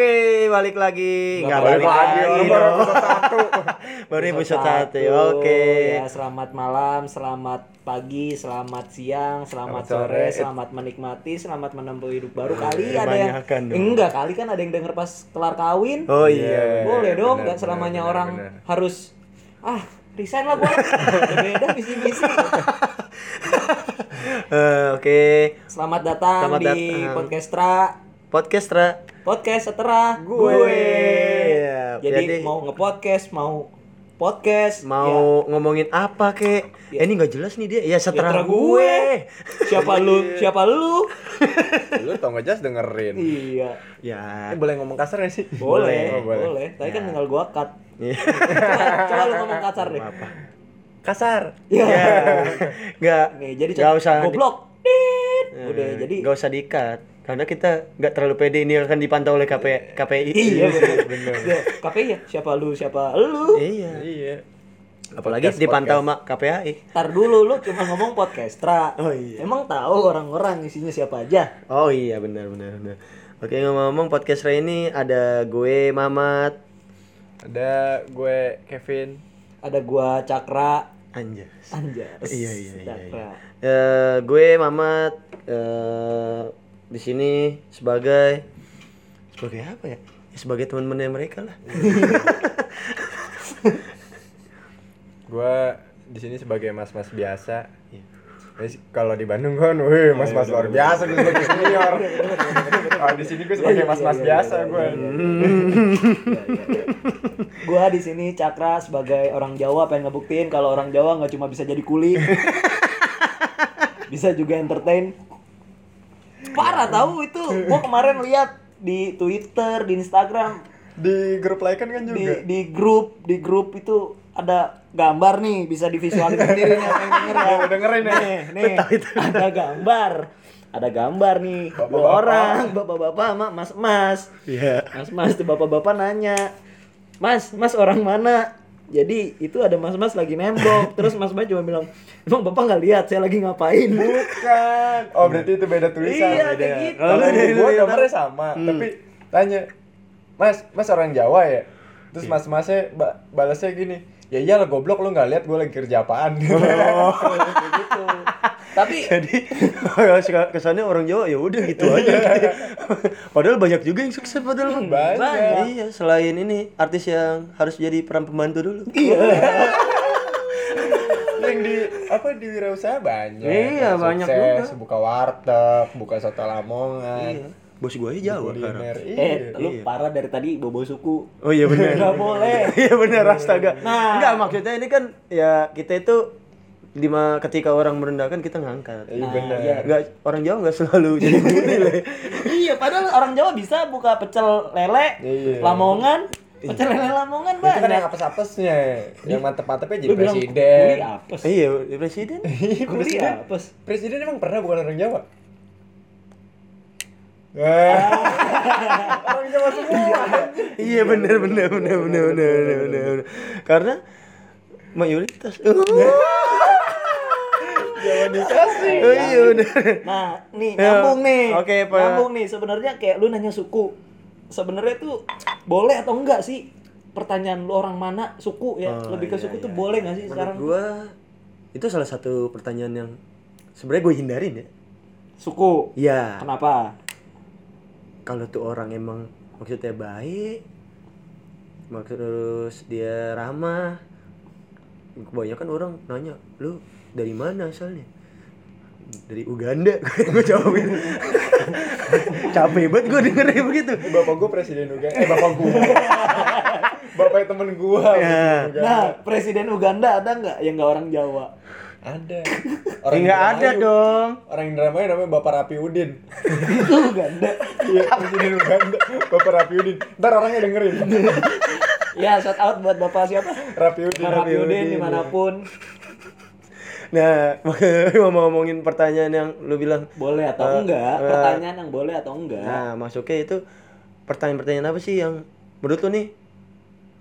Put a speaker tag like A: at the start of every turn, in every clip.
A: Oke, balik lagi.
B: Nggak
A: Nggak
B: balik lagi, orang baru episode satu.
A: Baru
C: Episode
A: satu. Oke.
C: Ya, selamat malam, selamat pagi, selamat siang, selamat,
B: Selamat
C: sore,
B: sore.
C: selamat menikmati, selamat menempuh hidup baru.
A: Eh,
C: Kali ada yang
A: dong.
C: Enggak, kali kan ada yang denger pas kelar kawin.
A: Oh iya.
C: Boleh dong,
B: benar,
C: nggak selamanya
B: benar,
C: orang
B: benar.
C: harus ah resign lah gua. Beda misi-misi.
A: Eh, Oke.
C: Selamat datang
A: Selamat
C: di
A: datang.
C: podcast Tra.
A: Podcast Ra.
C: Podcast setera
A: Gue. Iya,
C: Jadi,
A: jadi-
C: mau nge-podcast, mau podcast, ya,
A: Mau ngomongin apa kek? Eh, ini nggak jelas nih dia. Ya
C: ya
A: setelah
C: terserah
A: gue.
C: Siapa lu? Siapa lu?
B: Lu tau gak jelas dengerin.
C: Iya.
A: Ya.
B: Eh, boleh ngomong kasar gak sih?
C: Boleh,
B: Oh,
C: boleh. Tapi kan
A: Ya.
C: tinggal gua cut.
A: Iya.
C: Coba, coba lu ngomong kasar deh.
A: Apa?
B: Kasar.
C: Iya.
A: Ya. Nggak.
C: Nih, jadi
A: nggak usah. di-
C: goblok. Dit.
A: Eh,
C: Udah, jadi
A: nggak usah dikat karena kita nggak terlalu pede ini akan dipantau oleh KP, KPI.
C: Iya, bener.
B: Bener.
C: Ya, KPI ya, siapa lu, siapa lu?
A: Iya.
B: Iya.
A: Apalagi
B: Podcast,
A: dipantau
B: podcast.
A: sama KPAI.
C: Ntar dulu lu cuma ngomong podcast, Tra.
A: Oh, iya.
C: Emang tahu orang-orang isinya siapa aja?
A: Oh iya benar benar benar. Oke ngomong-ngomong podcast Ray ini ada gue Mamat
B: Ada gue Kevin.
C: Ada gua Cakra,
A: Anjas.
C: Anjas.
A: Iya, iya, iya,
C: Cakra.
A: Eh, gue Mamat eh di sini sebagai sebagai apa ya? Ya, sebagai teman-temannya mereka lah.
B: Gue di sini sebagai mas-mas biasa.
A: Iya.
B: Kalau di Bandung kan, wih mas-mas luar biasa gue sebagai senior. Ah, di sini gue sebagai mas-mas biasa gue.
C: Iya, iya, iya. Gua di sini Cakra sebagai orang Jawa pengen ngebuktiin kalau orang Jawa nggak cuma bisa jadi kuli. bisa juga entertain. Parah tahu itu. Gua kemarin lihat di Twitter, di Instagram,
B: Di grup like kan kan
C: di
B: juga.
C: di grup, di grup itu ada gambar nih, bisa divisualin sendiri nih apa yang denger ya.
B: Dengerin ya.
C: Nih, nih, ada gambar. Ada gambar nih, dua
B: Bapak-bapak.
C: orang, bapak-bapak sama mas-mas.
A: Iya.
C: Mas-mas tuh bapak-bapak nanya, Mas, Mas orang mana? Jadi itu ada mas-mas lagi nembok, terus mas-mas cuma bilang, emang bapak nggak lihat saya lagi ngapain?
B: Bukan. Oh berarti itu beda tulisan.
C: Iya,
B: Beda.
C: kayak gitu.
B: Kalau di- gambarnya sama, tapi tanya, Mas, Mas orang Jawa ya? Terus
A: Iya.
B: mas-masnya ba balasnya gini, ya iyalah goblok lu nggak lihat gua lagi kerja apaan.
A: Oh.
C: Kayak gitu. Tapi
A: Jadi kesannya orang Jawa ya udah gitu aja. padahal banyak juga yang sukses padahal.
B: Banyak.
A: Iya, selain ini artis yang harus jadi peran pembantu dulu.
B: yang di apa di wirausaha banyak.
A: Iya, banyak
B: sukses,
A: juga.
B: Buka warteg, buka soto lamongan.
A: Iya. Bos gue aja Jawa sekarang.
C: eh,
B: Iya.
C: lu
A: iya.
C: parah dari tadi bobo suku.
A: Oh iya benar.
C: Nggak boleh.
A: Iya benar astaga.
C: Nah.
A: Enggak maksudnya ini kan ya kita itu lima ketika orang merendahkan kita ngangkat.
B: Iya
C: Nah,
B: benar.
C: iya.
A: Enggak orang Jawa enggak selalu jadi nilai.
C: iya, padahal orang Jawa bisa buka pecel lele,
B: Iya.
C: Lamongan, pecel lele Lamongan
B: Itu kan yang apes-apesnya. Yang mantep-mantepnya jadi
C: bilang
B: presiden.
C: apes.
A: iya, presiden.
C: Kuli
B: presiden.
C: apes.
B: Presiden emang pernah bukan orang Jawa? Eh, semua.
A: iya benar benar benar benar benar benar benar. Karena mayoritas.
B: Jangan dikasih.
A: Oh iya benar.
C: Nah, nih
A: Ya,
C: nyambung nih.
A: oke, Pak.
C: Nyambung nih. Sebenarnya kayak lu nanya suku. Sebenarnya tuh boleh atau enggak sih? Pertanyaan lu orang mana suku ya?
A: Oh,
C: Lebih ke
A: iya,
C: suku
A: iya.
C: tuh boleh nggak sih
A: Menurut
C: sekarang?
A: gua itu salah satu pertanyaan yang sebenarnya gue hindarin ya.
C: Suku.
A: Iya.
C: Kenapa?
A: Kalau tuh orang emang maksudnya baik maksud terus dia ramah kebanyakan orang nanya lu dari mana asalnya dari Uganda gue jawabin capek banget gue dengernya begitu
B: Bapak gua presiden Uganda. Eh bapak gua. Bapak temen gua.
A: Ya.
B: presiden Uganda.
C: Nah, presiden Uganda ada nggak yang nggak orang Jawa?
B: Ada.
A: ya nggak ada dong
B: Orang Indramayu namanya Bapak Rapi Udin.
C: Itu Uganda.
B: Iya, presiden Uganda. Bapak Rapi Udin. Ntar orangnya dengerin.
C: ya, shout out buat Bapak siapa?
B: Rapi Udin.
C: Pak Rapi Udin
A: di
C: mana pun.
A: nah mau ngomongin pertanyaan yang lu bilang
C: Boleh atau
A: Eh,
C: enggak?
A: eh.
C: Pertanyaan yang boleh atau enggak?
A: Nah, masuknya itu pertanyaan-pertanyaan apa sih yang menurut lu nih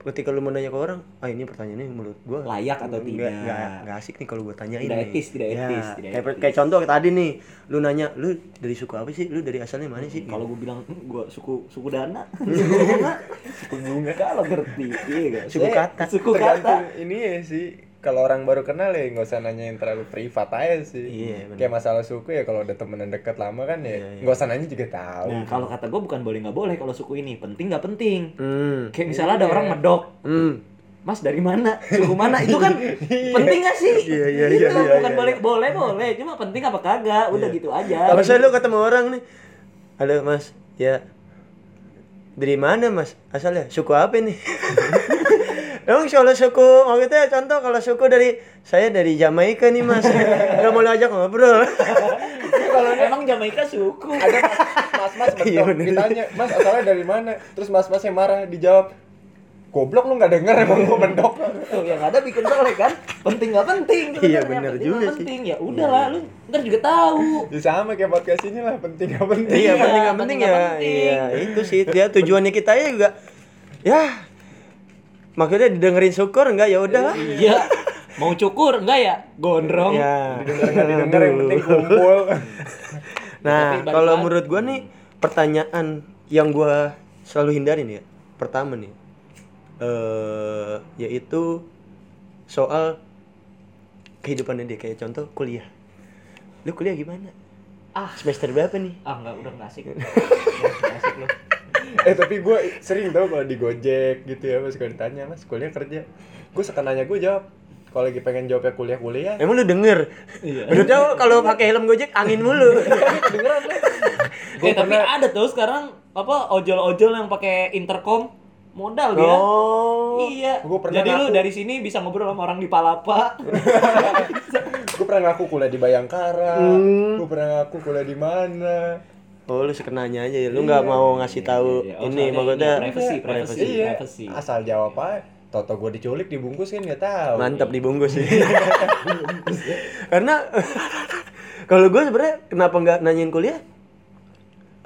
A: ketika lu mau nanya ke orang ah ini pertanyaannya menurut gua
C: Layak atau
A: nggak-
C: tidak.
A: nggak nggak asik nih kalau gua tanyain
C: Tidak etis, tidak
A: Ya,
C: etis, tidak
A: kayak,
C: etis.
A: kayak contoh tadi nih lu nanya lu dari suku apa sih lu dari asalnya mana sih
C: Kalau gue bilang "Hmm, gua suku suku dana, suku bunga, suku bunga kalau ngerti, iya?
A: Suku kata.
C: Suku kata.
B: ini ya sih kalau orang baru kenal ya nggak usah nanya yang terlalu privat aja sih
A: Iya, bener.
B: kayak masalah suku ya kalau udah temenan deket lama kan ya
A: Iya, iya.
B: nggak usah nanya juga tahu
C: Nah kalau kata gue bukan boleh nggak boleh kalau suku ini penting nggak penting.
A: hmm
C: Kayak misalnya ada orang medok,
A: hmm
C: Mas dari mana? Suku mana? Itu kan penting gak sih?
A: Iya, iya,
C: Itu
A: iya, iya,
C: bukan
A: iya.
C: boleh boleh boleh, cuma penting apa kagak? Udah gitu aja.
A: kalau saya lu ketemu orang nih halo mas ya dari mana mas asalnya suku apa nih Emang kalau suku maksudnya contoh kalau suku dari saya dari Jamaika nih mas nggak mau ajak ngobrol
C: kalau emang Jamaika suku.
B: ada mas mas mas
A: Iya,
B: betul
A: bener.
B: ditanya mas asalnya dari mana terus mas mas yang marah dijawab goblok lu nggak denger emang gua mendok
C: Tuh yang ada bikin soleh kan? Penting nggak penting?
A: Iya,
C: sebenarnya.
A: bener
C: Penting
A: juga sih.
C: Penting ya udahlah lu ntar juga tahu.
B: ya sama kayak podcast ini lah penting nggak penting
A: iya
C: Iya,
A: penting nggak penting
C: penting
A: ya
C: nggak penting.
A: iya itu sih dia tujuannya kita ya juga ya maksudnya didengerin syukur enggak ya udahlah
C: Iya. Mau cukur enggak ya? Gondrong.
A: ya
B: didengar nggak didengar yang penting kumpul
A: Nah, kalau menurut gua nih pertanyaan yang gua selalu hindarin ya. Pertama nih eh yaitu soal kehidupannya dia kayak contoh kuliah. Lu kuliah gimana?
C: Ah.
A: Semester berapa nih?
C: Ah enggak udah asik. Nggak asik lu.
B: Eh tapi gue sering tau kalau di Gojek gitu ya mas kalau ditanya mas kuliah kerja gue suka nanya gue jawab kalau lagi pengen jawabnya kuliah kuliah
A: Emang lu denger?
C: Iya.
A: Menurut kalau pakai helm Gojek angin mulu.
B: kedengeran lu
C: Eh tapi ada tuh sekarang apa ojol-ojol yang pakai intercom modal dia.
A: oh.
C: Iya.
B: Gua pernah
C: Jadi lu
B: ngaku.
C: dari sini bisa ngobrol sama orang di Palapa.
B: gue pernah ngaku kuliah di Bayangkara
A: Hmm.
B: gue pernah ngaku kuliah di mana
A: Oh, lu sekenanya aja ya. Lu nggak mau ngasih tahu
C: Iya, iya. Oh,
A: ini maksudnya
C: ini privacy, privacy.
B: iya
C: privacy.
B: asal jawab aja Toto gue diculik dibungkus kan nggak tahu
A: Mantap dibungkus sih. Karena kalau gue sebenarnya kenapa nggak nanyain kuliah?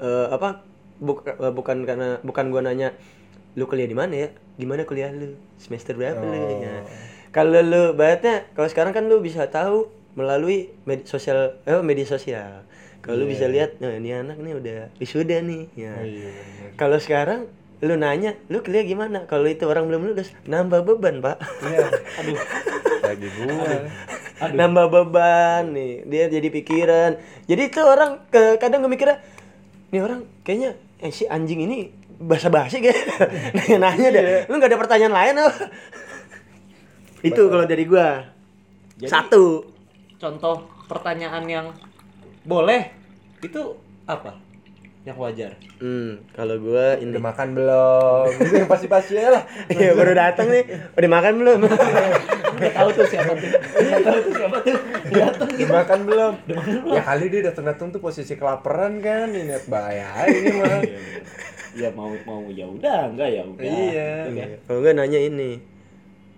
A: Eh, apa buk- eh, bukan karena bukan gue nanya lu kuliah di mana ya? Gimana kuliah lu? Semester berapa lu?
B: Oh.
A: Ya. Kalau lu bayatnya kalau sekarang kan lu bisa tahu melalui media sosial eh, media sosial. Kalau lu bisa lihat nah ini anak nih udah wisuda nih. Ya.
B: Oh, iya.
A: Kalau sekarang lu nanya, lu kuliah gimana? Kalau itu orang belum lulus, nambah beban, Pak.
B: iya
C: Aduh.
B: lagi gue
C: Aduh.
A: nambah beban nih dia jadi pikiran jadi itu orang ke, kadang gue mikirnya nih orang kayaknya eh, si anjing ini basa basi kayak nanya nanya deh lu nggak ada pertanyaan lain apa itu kalau dari gua
C: Jadi-
A: satu
C: Contoh pertanyaan yang boleh. Itu apa? Yang wajar.
A: hmm kalau gua ini.
B: Udah makan belum? Itu yang pasti pasti lah.
A: Iya baru datang nih. Udah makan belum?
C: Udah tahu tuh siapa tuh. Udah tahu tuh siapa tuh. Datang
B: udah makan belum? Ya kali dia datang datang tuh posisi kelaparan kan. Ini bahaya ini mah.
C: Ya mau mau ya udah enggak ya udah.
B: Iya.
C: Gitu kan.
A: kalau nggak nanya ini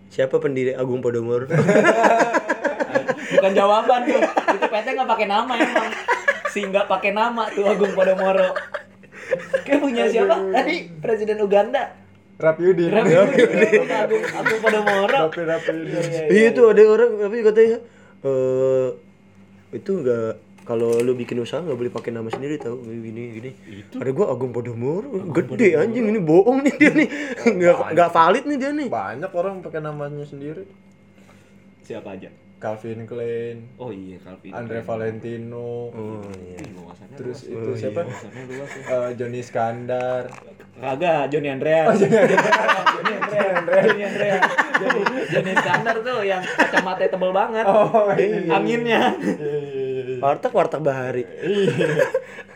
A: siapa pendiri Agung Podomoro
C: bukan jawaban tuh itu PT nggak pakai nama emang. Si nggak pakai nama tuh Agung Podomoro. Kayak punya siapa? Tadi presiden Uganda.
B: Rapi Udin
C: Rapi Udin Agung Agung Podomoro.
B: Rapi Rapi Udin
A: iya tuh ada orang tapi katanya eh itu enggak kalau lu bikin usaha nggak boleh pakai nama sendiri tahu? Gini gini ada gua Agung Podomoro. Gede anjing ini bohong nih dia nih. Nggak nggak valid nih dia nih.
B: Banyak orang pakai namanya sendiri.
C: Siapa aja
B: Calvin Klein
C: oh iya Calvin
B: Andre Valentino
A: oh iya
C: Ih, wawasannya
B: terus
C: luas.
B: itu
A: Oh,
B: siapa
C: wawasannya luas ya.
B: Eh, Johnny Skandar
C: Kagak, Joni Andreas. Joni Andreas. Joni Andreas. Joni Joni Iskandar tuh yang kacamata tebel banget.
B: oh iya
C: Anginnya.
B: Iya, iya, iya.
A: Warteg warteg bahari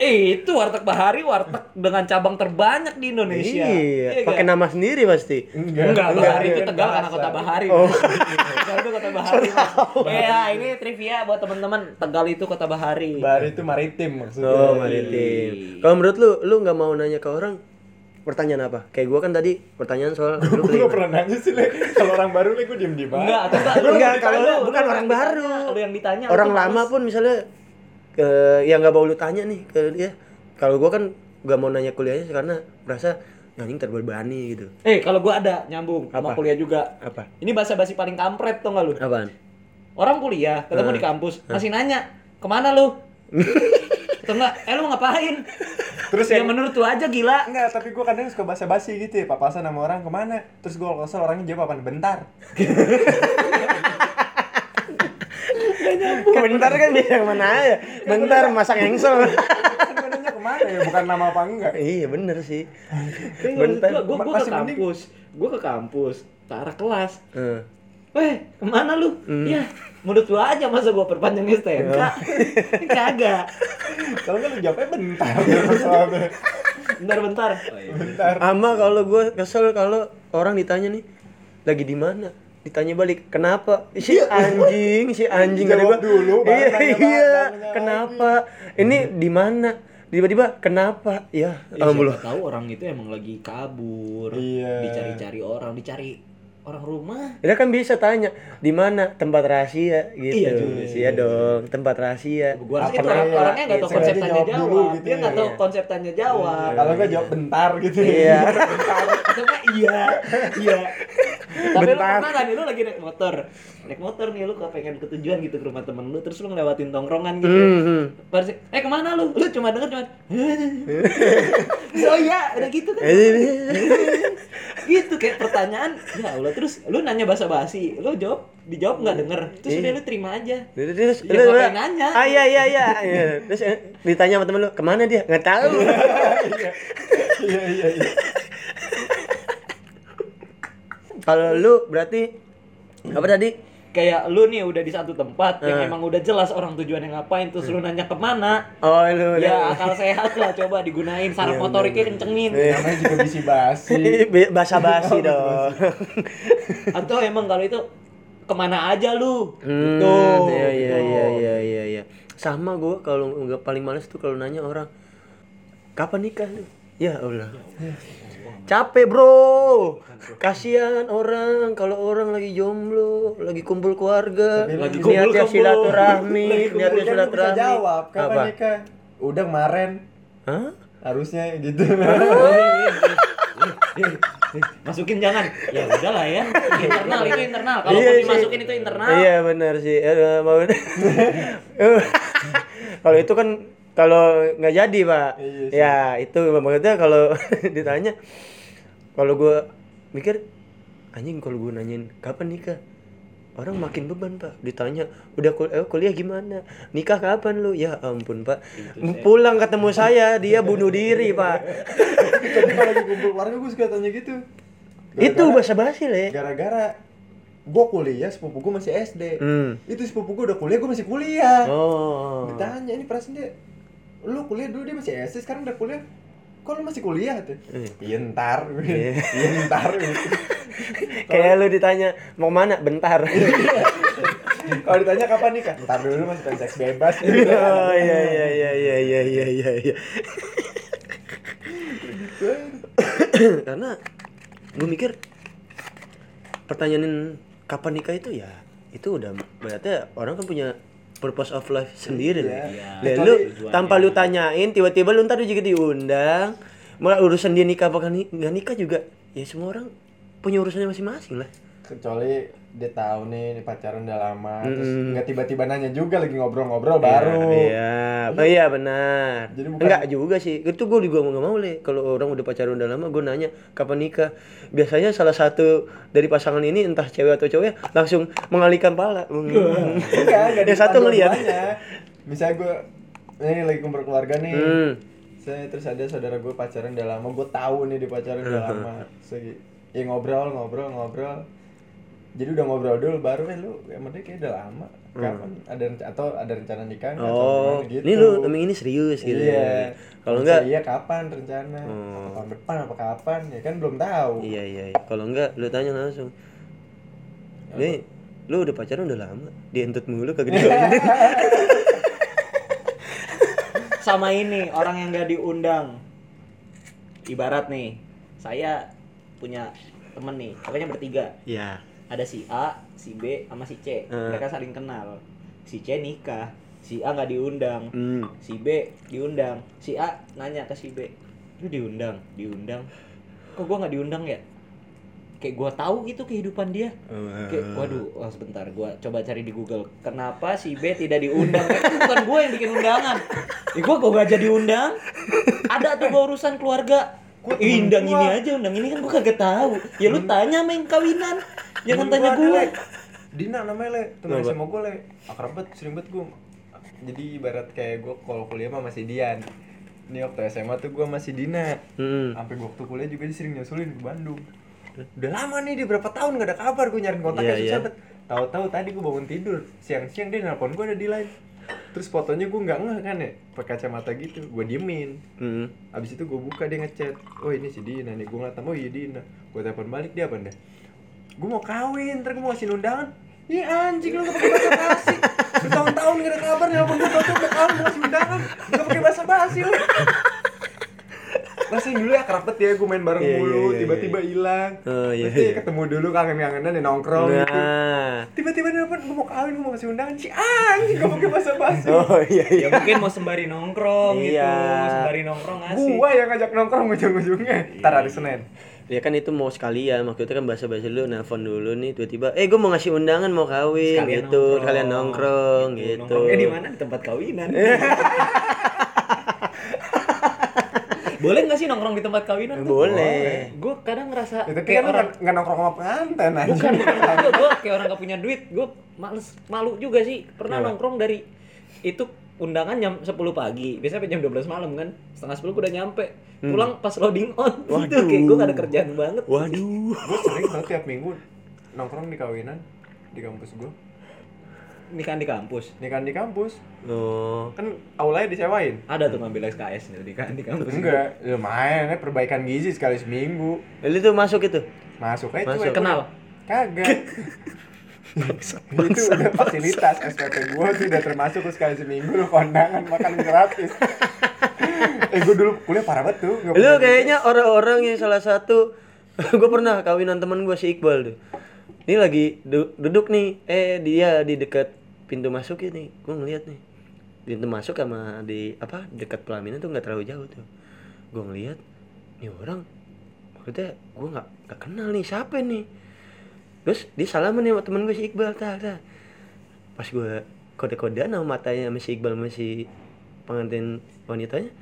C: Eh, itu warteg Bahari, warteg dengan cabang terbanyak di Indonesia.
A: iya
C: kan?
A: pakai nama sendiri pasti
B: enggak
C: Enggak, Bahari itu
B: Kan
C: Tegal karena kota Bahari.
A: Oh.
C: Tegal itu kota Bahari. Iya, ini trivia buat teman-teman. Tegal itu kota Bahari.
B: Bahari itu maritim maksudnya
A: oh maritim kalau menurut lu lu nggak mau nanya ke orang pertanyaan apa kayak gua kan tadi pertanyaan soal lu
B: gue gak pernah nanya sih le kalau orang baru le gue diem diem
C: Enggak, atau enggak?
A: Enggak, kalau lu bukan orang baru.
C: Lu yang ditanya.
A: orang lama pun misalnya ke yang nggak mau lu tanya nih ke dia kalau gua kan gak mau nanya kuliahnya karena merasa anjing terbebani gitu
C: Eh, kalau gua ada nyambung sama
A: Apa?
C: kuliah juga.
A: apa
C: Ini bahasa basi paling kampret tuh nggak lu?
A: apaan
C: Orang kuliah, ketemu di kampus, masih nanya, ke mana lu? Atau enggak, eh lu ngapain?
B: Terus
C: ya
B: yang
C: menurut lu aja gila.
B: Enggak, tapi gue kadang suka basa-basi gitu ya, papasan sama orang ke mana Terus gue kalau kesel orangnya jawab apaan? Bentar
A: bentar kan bisa ke mana aja bentar masak engsel
B: Kan gue ke mana ya, bukan nama apa enggak
A: iya bener sih
C: Bentar.
A: bentar
C: Gua, gua, gua ke kampus, gua ke kampus, ke arah kelas.
A: Eh.
C: Weh, ke mana lu?
A: Hmm.
C: Ya, menurut lu aja masa gua perpanjang STNK? Kagak.
B: Kalau nggak lu jawabnya bentar soalnya.
C: Bentar-bentar. Oh, iya.
B: Bentar
A: ama kalau gue kesel kalau orang ditanya nih lagi di mana ditanya balik kenapa si anjing si anjing
B: Jawab
A: gua.
B: dulu,
A: iya iya kenapa ini di mana tiba-tiba kenapa ya
C: Ya,
A: alhamdulillah
C: siapa tahu orang itu emang lagi kabur.
B: Iya.
C: Dicari-cari orang, dicari orang rumah.
A: dia kan bisa tanya di mana tempat rahasia gitu
C: Iya juga sih.
A: iya dong tempat rahasia
C: Gua rasa
B: Apa
C: itu orang,
B: ya?
C: orangnya nggak tahu konsep tanya
B: jawab
C: jawab.
B: dulu gitu
C: Dia
B: ya.
C: nggak tahu
A: Iya.
C: konsep tanya jawab.
B: Kalau nggak jawab bentar gitu
A: Iya.
C: Atau nggak iya, iya. Tapi lu
A: Bentar.
C: pernah nih lu lagi naik motor, naik motor nih lu pengen ke tujuan gitu ke rumah temen lu, terus lu ngelewatin tongkrongan gitu.
A: Hmm, hmm.
C: Pas, eh ke mana lu? Lu cuma denger cuma Oh iya, udah gitu kan Gitu kayak pertanyaan Ya Allah, terus lu nanya basa-basi Lu jawab, dijawab nggak denger Terus
A: Iya.
C: udah lu terima aja
A: Terus,
C: Ya, ngapain nanya?
A: ah iya iya iya Iya. terus eh, ditanya sama temen lu ke mana dia nggak tahu
B: Iya iya iya
A: kalau lu berarti apa tadi
C: Kayak lu nih udah di satu tempat Yang
A: Eh.
C: emang udah jelas orang tujuannya ngapain Terus lu nanya ke mana
A: oh lu
C: Ya akal sehat lah coba digunain Saraf
A: Iya,
C: motoriknya kencengin
B: Namanya juga bisi basi
A: basa basi dong
C: Atau emang kalau itu Ke mana aja lu
A: Hmm,
C: Gitu
A: iya iya
C: Gitu.
A: iya iya iya iya. Sama gua kalau nggak paling males tuh kalau nanya orang kapan nikah lu? Ya Allah. Capek bro. Kasihan orang kalau orang lagi jomblo, lagi kumpul keluarga,
C: lagi
A: niatnya
C: kumpul-kumpul.
A: silaturahmi,
B: Lagi
A: niatnya
B: kumpul kan
A: silaturahmi.
B: jawab Kapan
A: Apa?
B: nikah? Udah kemarin
A: Hah?
B: Harusnya gitu
C: iya. Eh, eh, masukin jangan ya udahlah ya internal itu internal kalau
A: Iya
C: dimasukin itu internal
A: Iya benar sih. Eh, mau kalau itu kan kalau nggak jadi pak,
B: Iya sih.
A: ya itu maksudnya kalau ditanya, kalau gua mikir anjing kalau gua nanyain kapan nikah, orang makin beban pak. Ditanya udah kul eh, kuliah gimana, nikah kapan lu? Ya ampun pak, pulang ketemu saya dia bunuh diri pak.
B: Tapi kalau lagi kumpul keluarga gue suka tanya gitu
A: itu
B: Gara-gara-
A: bahasa basi le.
B: Gara-gara gue kuliah, sepupu gue masih SD
A: Hmm.
B: Itu sepupu gue udah kuliah, gue masih kuliah
A: Oh.
B: Ditanya, ini perasaan dia Lu kuliah dulu dia masih SD, sekarang udah kuliah Kok lu masih kuliah? tuh?
A: Eh.
B: Iya ntar
A: Iya.
B: Iya ntar.
A: Kayak lu ditanya mau mana? Bentar.
B: Kalau ditanya kapan nikah? Ntar dulu masih pengen seks bebas
A: oh iya iya iya iya iya iya iya iya. Karena gue mikir pertanyaan kapan nikah itu ya itu udah berarti orang kan punya purpose of life sendiri
B: Iya.
A: lah.
C: Iya.
A: Lah,
B: Kecuali
A: lu tanpa lu tanyain tiba-tiba lu ntar juga diundang malah urusan dia nikah apa ni- nggak nikah juga ya semua orang punya urusannya masing-masing lah.
B: Kecuali dia tahu nih, ini pacaran udah lama Terus
A: Mm-mm.
B: nggak tiba-tiba nanya juga lagi ngobrol-ngobrol baru
A: Iya, oh iya benar.
B: Jadi bukan-
A: Enggak juga sih. Itu gue juga nggak mau le. Kalau orang udah pacaran udah lama, gue nanya kapan nikah. Biasanya salah satu dari pasangan ini entah cewek atau cowok langsung mengalihkan pala.
B: Enggak, enggak
A: Yang satu ngeliat.
B: Misalnya gue ini lagi kumpul keluarga nih.
A: Hmm.
B: Saya terus ada saudara gue pacaran udah lama, gue tahu nih dia pacaran udah lama. Terus ya ngobrol, ngobrol, ngobrol. Jadi udah ngobrol dulu baru eh lu emang dia kayak udah lama. Kapan ada renca- atau ada rencana nikah nggak, atau
A: Hmm. Oh,
B: gimana gitu.
A: ini lu emang ini serius gitu.
B: Iya.
A: Kalau
B: Maksudnya
A: enggak
B: Iya kapan rencana?
A: Oh.
B: Apa tahun depan apa kapan? Ya kan belum tahu.
A: Iya iya. iya. Kalau enggak lu tanya langsung. Nih, lu udah pacaran udah lama. Dientut mulu kagak digaulin.
C: sama ini orang yang gak diundang ibarat nih saya punya temen nih pokoknya bertiga
A: Iya.
C: Ada si A si B sama si C.
A: Eh.
C: mereka saling kenal. Si C nikah si A nggak diundang.
A: Hmm.
C: si B diundang. Si A nanya ke si B lu diundang? Diundang. Kok gua nggak diundang ya? Kayak gua tahu gitu kehidupan dia. Kayak waduh oh, sebentar gua coba cari di Google. Kenapa si B tidak diundang? Kan bukan gua yang bikin undangan. Ya gua kok gak jadi undang? Ada tuh gua urusan keluarga
B: Gua temen
C: undang ini aja undang ini kan gua kagak tahu. Ya lu tanya main kawinan jangan
B: Temen
C: tanya
B: Le. Dina namanya le. Temen? SMA gue le. Akrab banget sering banget gue jadi ibarat kayak gue kalau kuliah mah masih Dian ini waktu SMA tuh gue masih Dina.
A: Hmm.
B: sampai waktu kuliah juga dia sering nyusulin ke Bandung. Udah lama nih dia berapa tahun gak ada kabar gue nyariin kontaknya
A: Iya,
B: susah banget tahu-tahu tadi gue bangun tidur siang-siang dia nelpon gue ada di line terus fotonya gue nggak ngeh kan ya pakai kacamata gitu gue diemin.
A: Hmm.
B: Abis itu gue buka dia ngechat Oh ini si Dina nih. Gue ngeliat nama, oh iya Dina. Gue telepon balik dia apa dah Gue mau kawin Ntar gue mau ngasih undangan. Ih anjing lu gak pake basa basi. Bertahun-tahun gak ada kabar Nelfon gue tau udah kawin mau ngasih undangan. Gak pake basa basi lu Rasain dulu ya banget ya Gue main bareng
A: Iya, iya,
B: mulu
A: iya,
B: Tiba-tiba hilang
A: Oh, iya,
B: dia
A: iya.
B: ketemu dulu kangen-kangenan ya nongkrong gitu
A: Nah.
B: Tiba-tiba nelfon Gue mau kawin Gue mau ngasih undangan Si anjing gak pake basa basi
A: Oh iya
C: ya
A: iya.
C: mungkin mau sembari nongkrong gitu
A: Iya.
C: sembari nongkrong ngasih
B: Gua yang ngajak nongkrong ujung-ujungnya Ntar hari Senin
A: Ya kan itu mau sekalian, maksudnya kan bahasa-bahasa dulu nelpon dulu nih tiba-tiba eh gue mau ngasih undangan mau kawin
C: Sekalian
A: gitu,
C: nongkrong.
A: kalian nongkrong gitu.
C: Nongkrongnya di mana? Di tempat kawinan. Boleh nggak sih nongkrong di tempat kawinan? tuh?
A: Boleh.
C: Gue kadang ngerasa
B: Ya, tapi
C: kayak
B: kan
C: orang
B: nggak- nongkrong sama pengantin aja.
C: bukan bukan gue kayak orang gak punya duit. Gue males malu juga sih. Pernah
A: Kenapa?
C: nongkrong dari itu undangan jam 10 pagi. Biasanya sampai jam 12 malam kan. Setengah 10 gue udah nyampe. Pulang pas loading on. Gitu
A: Hmm. Waduh.
C: kayak gue gak ada kerjaan banget.
A: Waduh.
B: gue sering tau tiap minggu nongkrong di kawinan di kampus gue
C: Nikahan di kampus.
B: nikahan di kampus
A: Oh.
B: kan aulanya disewain
C: Ada tuh ngambil SKS nih nikahan di kampus.
B: enggak lumayan ya perbaikan gizi sekali seminggu
A: Lalu itu masuk itu.
B: masuk aja
A: Masuk.
C: Kenal.
B: kagak itu udah fasilitas SPP gue tuh udah termasuk tuh sekali seminggu lu kondangan makan gratis eh gue dulu kuliah parah banget tuh
A: Lu kayaknya orang-orang yang salah satu gue pernah kawinan temen gue si Iqbal tuh. Ini lagi du- duduk nih, eh dia di dekat pintu masuk ini, gue ngeliat nih. Pintu masuk sama di apa dekat pelaminan tuh nggak terlalu jauh tuh. Gue ngeliat, nih orang, maksudnya gue nggak nggak kenal nih siapa nih. Terus dia salaman nih sama temen gue si Iqbal tak tak. Pas gue kode-kodean sama matanya sama si Iqbal sama si pengantin wanitanya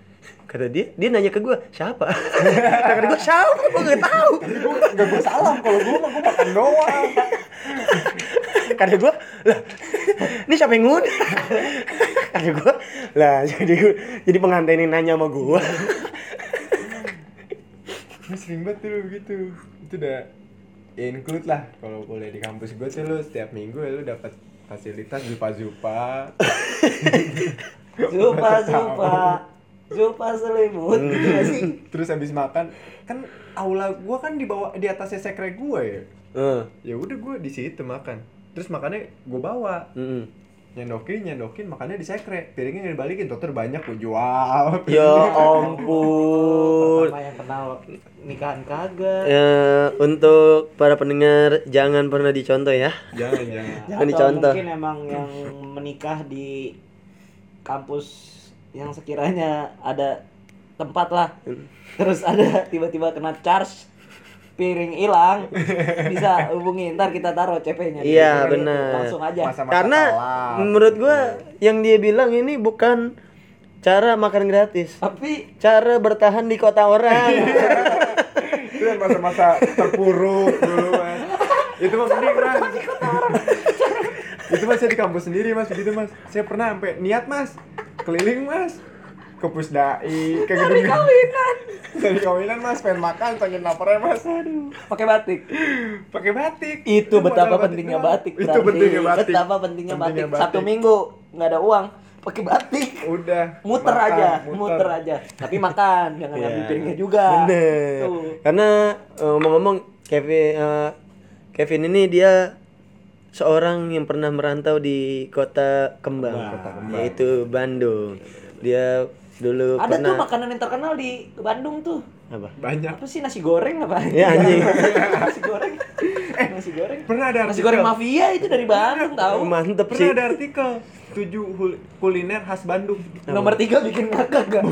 A: kata dia dia nanya ke gue siapa? Kata gue siapa? Gue nggak tahu.
B: Gue nggak gue salam kalau gue mah gue makan doang
A: kata gue lah ini siapa yang ngundang? Kata gue lah jadi jadi pengantin yang nanya sama gue
B: Gue sering banget dulu begitu. Itu udah ya include lah kalau kuliah di kampus gue tuh lu setiap minggu ya lu dapat fasilitas zupa zupa
C: Zupa zupa. Zupa selimut.
A: Hmm.
B: Terus habis makan kan aula gua kan di bawah di atasnya sekre gua ya?
A: Eh,
B: ya udah gua di situ makan terus makannya gua bawa
A: mm.
B: nyendokin nyendokin makannya di sekre piringnya nggak dibalikin tuh banyak gua jual
A: ya ampun
C: yang kenal nikahan kagak.
A: ya untuk para pendengar jangan pernah dicontoh ya
B: jangan jangan
A: Jangan
C: Atau
A: dicontoh.
C: mungkin emang yang menikah di kampus yang sekiranya ada tempat lah. Terus ada tiba-tiba kena charge piring hilang bisa hubungi ntar kita taruh CP-nya di
A: Iya,
C: story.
A: benar.
C: langsung aja.
B: Masa-masa
A: karena
B: kelam.
A: menurut gua yang dia bilang ini bukan cara makan gratis
C: tapi
A: cara bertahan di kota orang.
B: Itu kan masa-masa terpuruk dulu mas. Itu mah mending mas. itu mas saya di kampus sendiri mas. Begitu mas. Saya pernah sampai niat mas. Keliling mas ke pusdai ke gedung kawinan. Dari kawinan mas. Pengen makan pengen laparnya mas. Aduh.
C: Pakai batik?
B: Pakai batik.
C: Itu betapa pentingnya
B: doang.
C: batik
B: itu
C: berarti.
B: pentingnya batik.
C: Betapa pentingnya,
B: Pentingnya
C: batik. satu minggu nggak ada uang pakai batik.
B: Udah
C: muter
B: makan,
C: aja muter. aja. Tapi makan jangan
A: Iya.
C: ngambil piringnya juga.
A: Bener.
C: Tuh.
A: karena eh, ngomong-ngomong Kevin eh, Kevin ini dia seorang yang pernah merantau di kota kembang,
B: Kota Kembang.
A: yaitu Bandung. Dia dulu
C: ada
A: pernah.
C: tuh makanan yang terkenal di Bandung tuh.
A: Apa?
B: Banyak.
C: Apa sih nasi goreng apa?
A: Ya, anjing.
C: nasi goreng. Eh nasi goreng.
B: Pernah ada
C: nasi goreng mafia itu dari Bandung tahu
A: mantep
B: pernah
A: sih.
B: ada artikel tujuh kuliner khas Bandung.
C: Nomor tiga bikin ngakak gak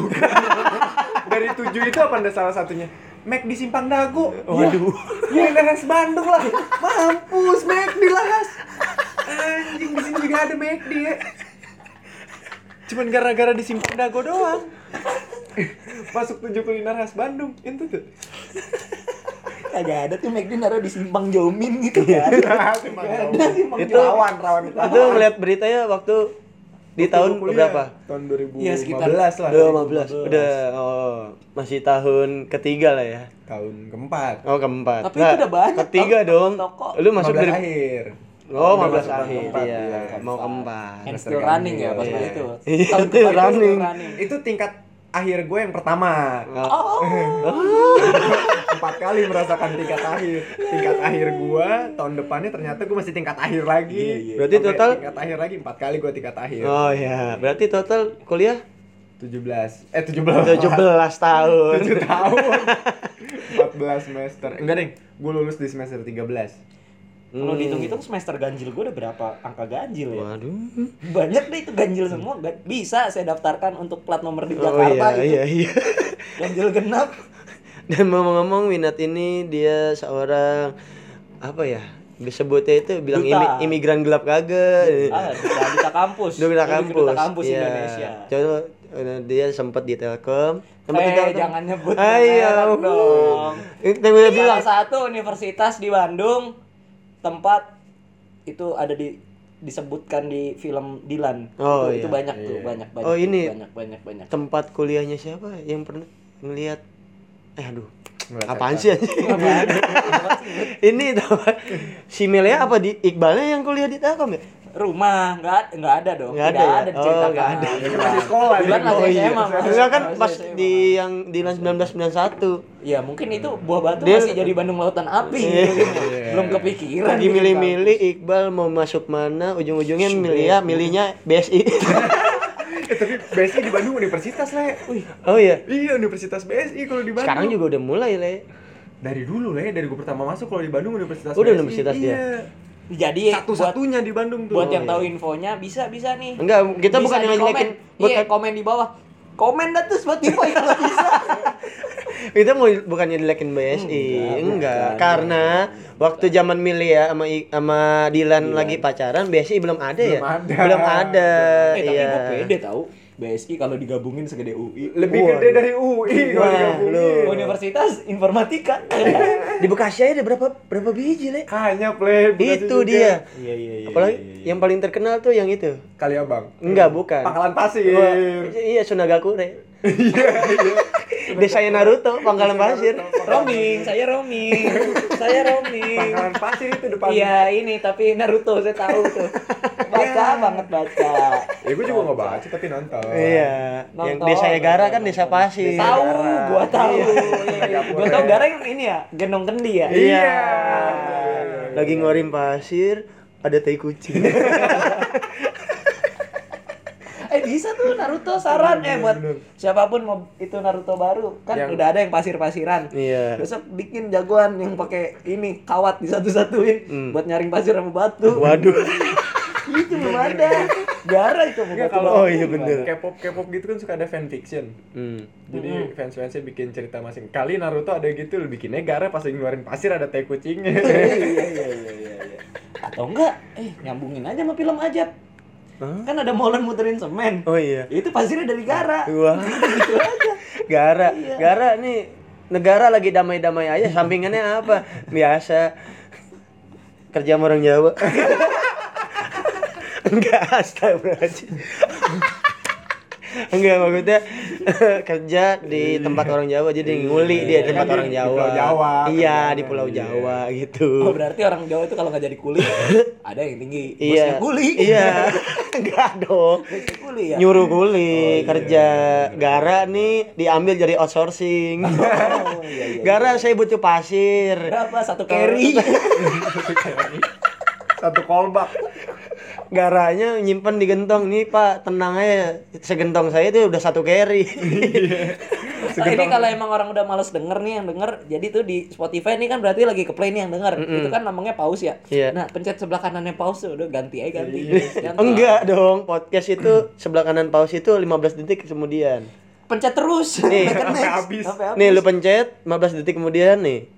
B: dari tujuh itu apa anda salah satunya? Mac di Simpang Dago.
A: Waduh.
B: Kuliner khas Bandung lah. Mampus Mac di. Anjing di sini juga ada Mac di ya. Cuman gara-gara di Simpang Dago doang. Masuk tujuh kuliner khas Bandung. Itu tuh.
C: Kagak ada tuh McD naruh di simpang Jomin gitu kan. Ada simpang
A: Itu-
B: rawan rawan
A: Itu ngeliat beritanya waktu di tahun berapa?
B: Tahun 2015
C: Iya, sekitar
B: lah.
A: 2015. Udah oh, masih tahun ketiga lah ya.
B: Tahun keempat.
A: Oh, keempat.
C: Tapi itu udah banyak,
A: Ketiga dong.
C: Toko.
A: Lu masuk
B: 15
A: dari
B: akhir.
A: Oh,
B: Udah
A: 15
B: masuk tahun
A: akhir.
B: keempat,
A: Iya,
B: iya.
A: mau keempat.
C: And still running ya pas
A: iya.
C: itu.
A: Iya, itu running.
C: running.
B: Itu tingkat akhir gue yang pertama.
C: Oh.
B: Empat kali merasakan tingkat akhir. Tingkat akhir gue tahun depannya ternyata gue masih tingkat akhir lagi.
C: Iya, iya.
A: Berarti
B: Sampai
A: total-
B: tingkat akhir lagi empat kali gue tingkat akhir.
A: Oh ya, berarti total kuliah
B: 17 eh 17
A: 17 tahun.
B: 7 tahun 14 semester enggak deng gue lulus di semester 13
C: Kalau
A: Hmm.
C: dihitung-hitung semester ganjil gue udah berapa angka ganjil ya?
A: Waduh.
C: Banyak deh itu ganjil semua. Bisa saya daftarkan untuk plat nomor di
A: Oh
C: Jakarta
A: iya,
C: itu.
A: iya, iya.
C: Ganjil genap.
A: Dan mau ngomong Winat ini dia seorang apa ya? Disebutnya itu bilang imi- imigran gelap kagak.
C: Ah, duta, duta kampus.
A: Duta kampus.
C: Duta kampus
A: Iya.
C: Indonesia.
A: Coba dia sempat di Telkom.
C: Eh,
A: Telkom.
C: jangan nyebut
A: Ayo.
C: dong.
A: Itu gue bilang.
C: Salah satu universitas di Bandung tempat itu ada di disebutkan di film Dilan.
A: Oh,
C: itu, itu
A: iya.
C: banyak tuh,
B: Iya.
C: banyak banyak.
A: Oh, ini-
C: banyak banyak banyak.
A: tempat kuliahnya siapa yang pernah ngelihat eh aduh
B: Ngeliat
A: apaan sih ini tempat si Melia apa di Iqbalnya yang kuliah di Telkom ya
C: Rumah nggak nggak ada dong.
A: Nggak ada ya?
C: ada.
A: Oh, nggak ada.
B: Ini masih sekolah,
C: Dilan masih
B: Oh, iya.
C: SMA. masih-
A: enggak kan pas
C: SMA.
A: di yang di LAN 1991
C: Ya mungkin itu buah batu
A: Dia-
C: masih jadi Bandung Lautan Api
A: Iya.
C: gitu. Belum kepikiran.
A: lagi
C: bikin
A: milih-milih Iqbal mau masuk mana ujung-ujungnya Melia milihnya BSI
B: eh tapi BSI di Bandung universitas le Wih.
A: oh iya
B: iya universitas BSI kalau di Bandung
A: sekarang juga udah mulai le
B: dari dulu le dari gue pertama masuk kalau di Bandung universitas
A: Udah
B: BSI.
A: universitas dia?
B: Iya.
C: Jadi
B: satu-satunya di Bandung tuh
C: buat yang
A: iya.
C: tahu infonya bisa bisa nih.
A: enggak kita
C: Bisa
A: bukan yang ngelekin
C: komen. Iya, komen di bawah. Komen dah tuh Spotify kalau bisa.
A: kita mau bukannya dilekin BSI
C: Enggak,
A: enggak, karena waktu zaman Milia sama I- sama Dilan
C: Dilan.
A: lagi pacaran BSI belum ada ya
B: Belum ada.
A: belum ada
C: eh tapi
A: iya
C: gue pede tahu. BSI kalau digabungin segede UI.
B: lebih
A: Waduh.
B: gede dari UI kalau
A: Wah,
B: digabungin.
C: Universitas Informatika.
A: di Bekasi aja ada berapa berapa biji le
B: Kayaknya play Bekasi
A: itu
B: juga.
A: dia
C: Iya iya iya.
A: apalagi yang paling terkenal tuh yang itu
B: kali abang
A: enggak bukan
B: Pangkalan Pasir
A: Wah, iya Sunagakure Desanya Naruto Pangkalan Pasir
C: Roaming, saya roaming. saya roaming.
B: Pangkalan Pasir itu depan
C: Iya ini tapi Naruto saya tahu tuh. Baca banget baca.
B: ya gue juga nggak baca tapi nonton
A: iya yang
C: Nonton,
A: Desa Gara kan Desa. Pasir
C: Tahu, gua tahu.
A: Iya.
C: Iya, Gua tahu Gara yang ini ya, gendong kendi ya.
A: Iya.
B: Iya.
A: Lagi ngorim pasir, ada tai kucing.
C: Eh bisa tuh Naruto saran eh buat
B: siapa
C: pun mau itu Naruto baru kan
B: Yang-
C: udah ada yang pasir-pasiran.
A: Iya.
C: Besok bikin jagoan yang pakai ini kawat disatu-satuin
A: Hmm.
C: buat nyaring pasir sama batu.
A: Waduh.
C: itu belum ada. Gara itu
B: Enggak
C: batu
B: kalau
A: Oh, iya bener.
B: K-pop K-pop gitu kan suka ada fanfiction.
A: Hmm.
B: Jadi fans-fansnya bikin cerita masing. Kali Naruto ada gitu, lu bikinnya gara pas lagi ngeluarin pasir ada tai kucingnya.
C: iya iya iya iya iya. Atau enggak, eh nyambungin aja sama film Ajab.
A: Hah?
C: Kan ada molen muterin semen.
A: Oh iya.
C: Itu pasirnya dari Gara.
A: Wah.
C: gitu aja.
A: Gara,
C: Iya.
A: Gara nih negara lagi damai-damai aja sampingannya apa? Biasa kerja sama orang Jawa. Enggak, astagfirullahaladzim. Enggak maksudnya kerja di tempat orang Jawa jadi nguli dia di
B: Kan
A: tempat orang
B: di
A: Jawa.
B: Pulau Jawa,
A: Iya,
B: kerjaannya.
A: di Pulau
B: Iya.
A: Jawa
C: Oh
A: gitu.
C: berarti orang Jawa itu kalau nggak jadi kuli ada yang tinggi.
A: Iya.
C: Kuli.
A: Iya. Enggak dong.
C: Kuli ya.
A: Nyuruh kuli
B: Oh, iya.
A: kerja. Gara nih diambil jadi outsourcing.
C: Oh, iya, iya.
A: Gara saya butuh pasir.
C: Berapa satu carry?
B: Satu kolbak.
A: Garanya nyimpen di gentong nih Pak, tenang aja. Segentong saya itu udah satu carry.
C: Nah, ini kalau emang orang udah males denger nih yang denger, jadi tuh di Spotify ini kan berarti lagi ke play nih yang denger. Itu kan namanya pause ya.
A: Iya.
C: Nah, pencet sebelah kanannya pause udah ganti aja ganti. Ganti.
A: Enggak dong, podcast itu sebelah kanan pause itu 15 detik kemudian.
C: pencet terus.
A: Nih.
B: Sampai habis.
A: Nih lu pencet 15 detik kemudian nih.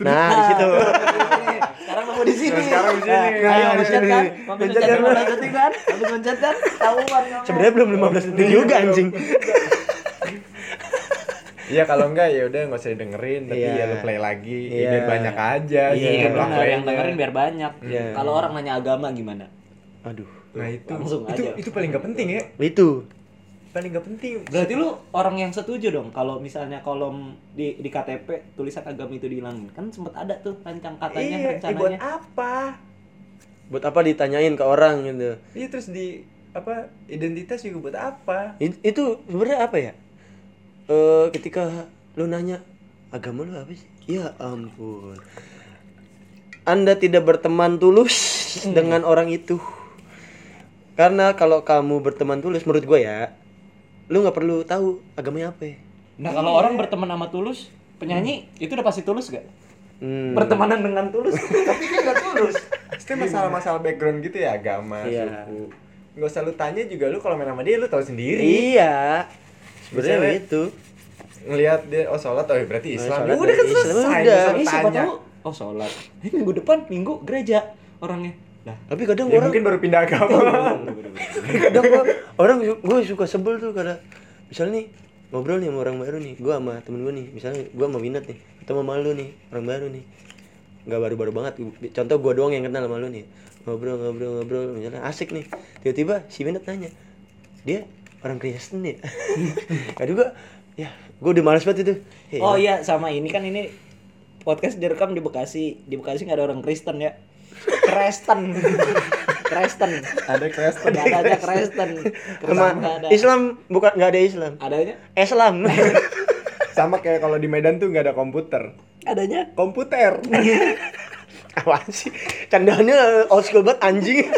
A: Nah, di situ.
C: Nih, Sekarang kamu di sini.
B: Nah, sekarang di sini.
C: Nah,
A: Nah,
C: Ayo
A: di
C: pencet
A: sini.
C: kan?
A: Pencet
C: pencet
A: kan?
C: 15 detik kan? Habis pencet kan? Tahuan kamu.
A: Sebenarnya belum 15 detik juga anjing.
B: Iya kalau enggak ya udah nggak usah dengerin tapi
A: Iya.
B: ya lu play lagi
A: Iya.
B: ya, biar banyak aja
A: Iya,
B: gitu
C: Iya benar yang dengerin biar banyak.
A: Iya.
C: Kalau orang nanya agama gimana?
A: Aduh.
B: Nah itu
C: Langsung
B: itu
C: aja.
B: itu paling nggak penting ya
A: Itu.
B: Paling nggak penting.
C: Berarti lu orang yang setuju dong kalau misalnya kolom di di KTP tulisan agama itu dihilangin. Kan sempat ada tuh rancang katanya
B: iya, eh,
C: rencananya.
B: buat apa?
A: Buat apa ditanyain ke orang gitu.
B: Iya terus di apa identitas juga buat apa?
A: It- itu sebenarnya apa ya? Eh ketika lu nanya agama lu apa sih? Ya ampun. Anda tidak berteman tulus dengan orang itu. Karena kalau kamu berteman tulus menurut gue ya, lu nggak perlu tahu agamanya apa.
C: Nah, kalau orang berteman sama Tulus, penyanyi itu udah pasti tulus gak?
A: Hmm.
C: Bertemanan dengan Tulus, tapi dia gak tulus.
B: Pasti masalah-masalah background gitu ya agama,
A: Iya.
B: suku. Nggak usah lu tanya juga lu kalau main sama dia lu tahu sendiri.
A: Iya. Sebenarnya itu.
B: Ngelihat dia oh sholat oh berarti
A: Oh,
B: Islam.
A: sholat
B: Ya udah kan selesai.
A: udah.
C: Ini siapa tahu oh sholat. Eh, minggu depan minggu gereja orangnya. Lah,
A: Tapi kadang
B: Ya
A: orang
B: mungkin baru pindah agama.
A: kadang gua, orang gue suka sebel tuh karena misalnya nih ngobrol nih sama orang baru nih gue sama temen gue nih misalnya gue sama Winat nih atau sama lu nih orang baru nih nggak baru-baru banget contoh gue doang yang kenal sama lu nih ngobrol ngobrol ngobrol misalnya asik nih tiba-tiba si Winat nanya dia orang Kristen ya aduh gue ya gue udah males banget itu Eh,
C: Oh iya sama ini kan ini podcast direkam di Bekasi. Di Bekasi nggak ada orang Kristen ya. Kristen. Kristen.
B: Ada Kristen.
C: Nggak ada aja Kristen. ada.
A: Islam bukan nggak ada Islam
C: Adanya?
A: Islam
B: Sama kayak kalau di Medan tuh nggak ada komputer.
C: Adanya?
B: Komputer.
A: apa sih candanya old school banget anjing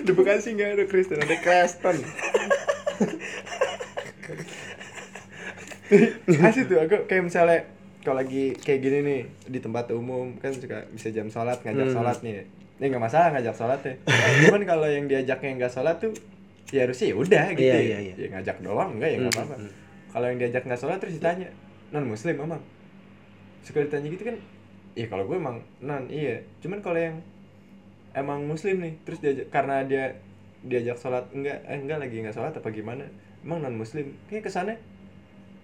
B: di Bekasi nggak ada Kristen, ada Kristen. Asik tuh aku kayak misalnya kalau lagi kayak gini nih di tempat umum kan suka bisa jam sholat ngajak
A: Hmm.
B: sholat nih. Ini nggak masalah ngajak sholat ya. Cuman kalau yang diajaknya nggak sholat tuh ya harusnya ya udah gitu.
A: Iya,
B: ya.
A: iya, iya.
B: Ya ngajak doang enggak ya nggak
A: Hmm,
B: apa-apa.
A: hmm.
B: Kalau yang diajak nggak sholat terus ditanya non muslim emang suka ditanya gitu kan ya kalau gue emang non iya cuman kalau yang emang muslim nih terus diajak karena dia diajak sholat enggak eh, enggak lagi nggak sholat apa gimana emang non muslim kayak kesannya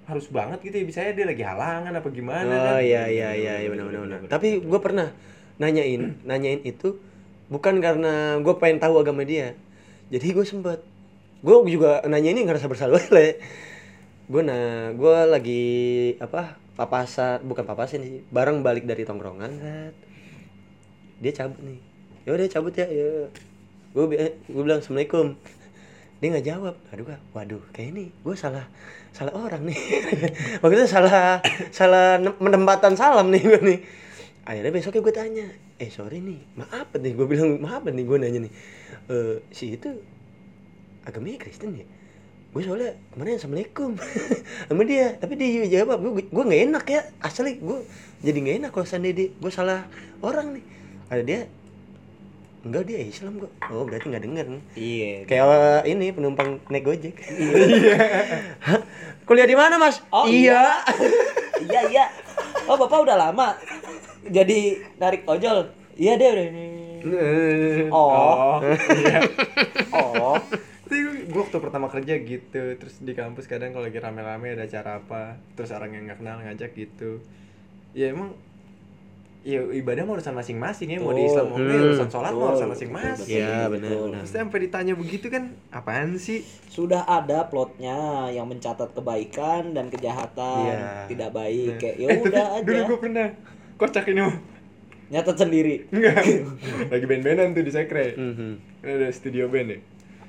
B: harus banget gitu ya bisa dia lagi halangan apa gimana
A: Oh
B: kan
A: iya iya iya iya benar benar benar. Tapi gue pernah nanyain nanyain itu bukan karena gue pengen tahu agama dia. Jadi gue sempet gue juga nanya ini ngerasa bersalah lah. Gue nah gue lagi apa papasan bukan papasan sih bareng balik dari tongkrongan kan. Dia cabut nih. Ya udah cabut ya. ya. Gue gue bilang assalamualaikum. Dia nggak jawab. Aduh gua, waduh kayak ini gue salah salah orang nih. Maksudnya salah salah ne- menempatan salam nih gue nih. Akhirnya besoknya gue tanya, eh sorry nih, maaf nih, gue bilang maaf nih, gue nanya nih, eh si itu agamanya Kristen ya? Gue soalnya kemarin assalamualaikum sama dia, tapi dia jawab, gue gue nggak enak ya, asli gue jadi nggak enak kalau dia- gue salah orang nih. Ada dia, enggak dia Islam kok, oh berarti nggak denger.
C: Iya.
A: Kayak uh, ini penumpang naik gojek. Iya. Kuliah di mana mas?
C: Oh,
A: iya.
C: iya iya. Oh bapak udah lama jadi narik ojol. Iya deh udah ini. Oh.
B: iya
C: Oh.
B: Tapi gue waktu pertama kerja gitu terus di kampus kadang kalau lagi rame-rame ada acara apa terus orang yang nggak kenal ngajak gitu ya emang ya ibadah mah urusan masing-masing ya. Mau di Islam mau
A: Hmm.
B: urusan sholat
C: Betul,
B: urusan masing-masing.
A: Iya, benar.
B: Terus sampai ditanya begitu kan apaan sih?
C: Sudah ada plotnya yang mencatat kebaikan dan kejahatan.
A: Iya.
C: tidak baik.
B: Nah.
C: kayak ya
B: Eh,
C: udah
B: dulu
C: aja.
B: gue pernah kocak ini mah.
C: Nyatet sendiri.
B: enggak. Lagi band-bandan tuh di sekre.
A: Mhm.
B: ada studio band ya.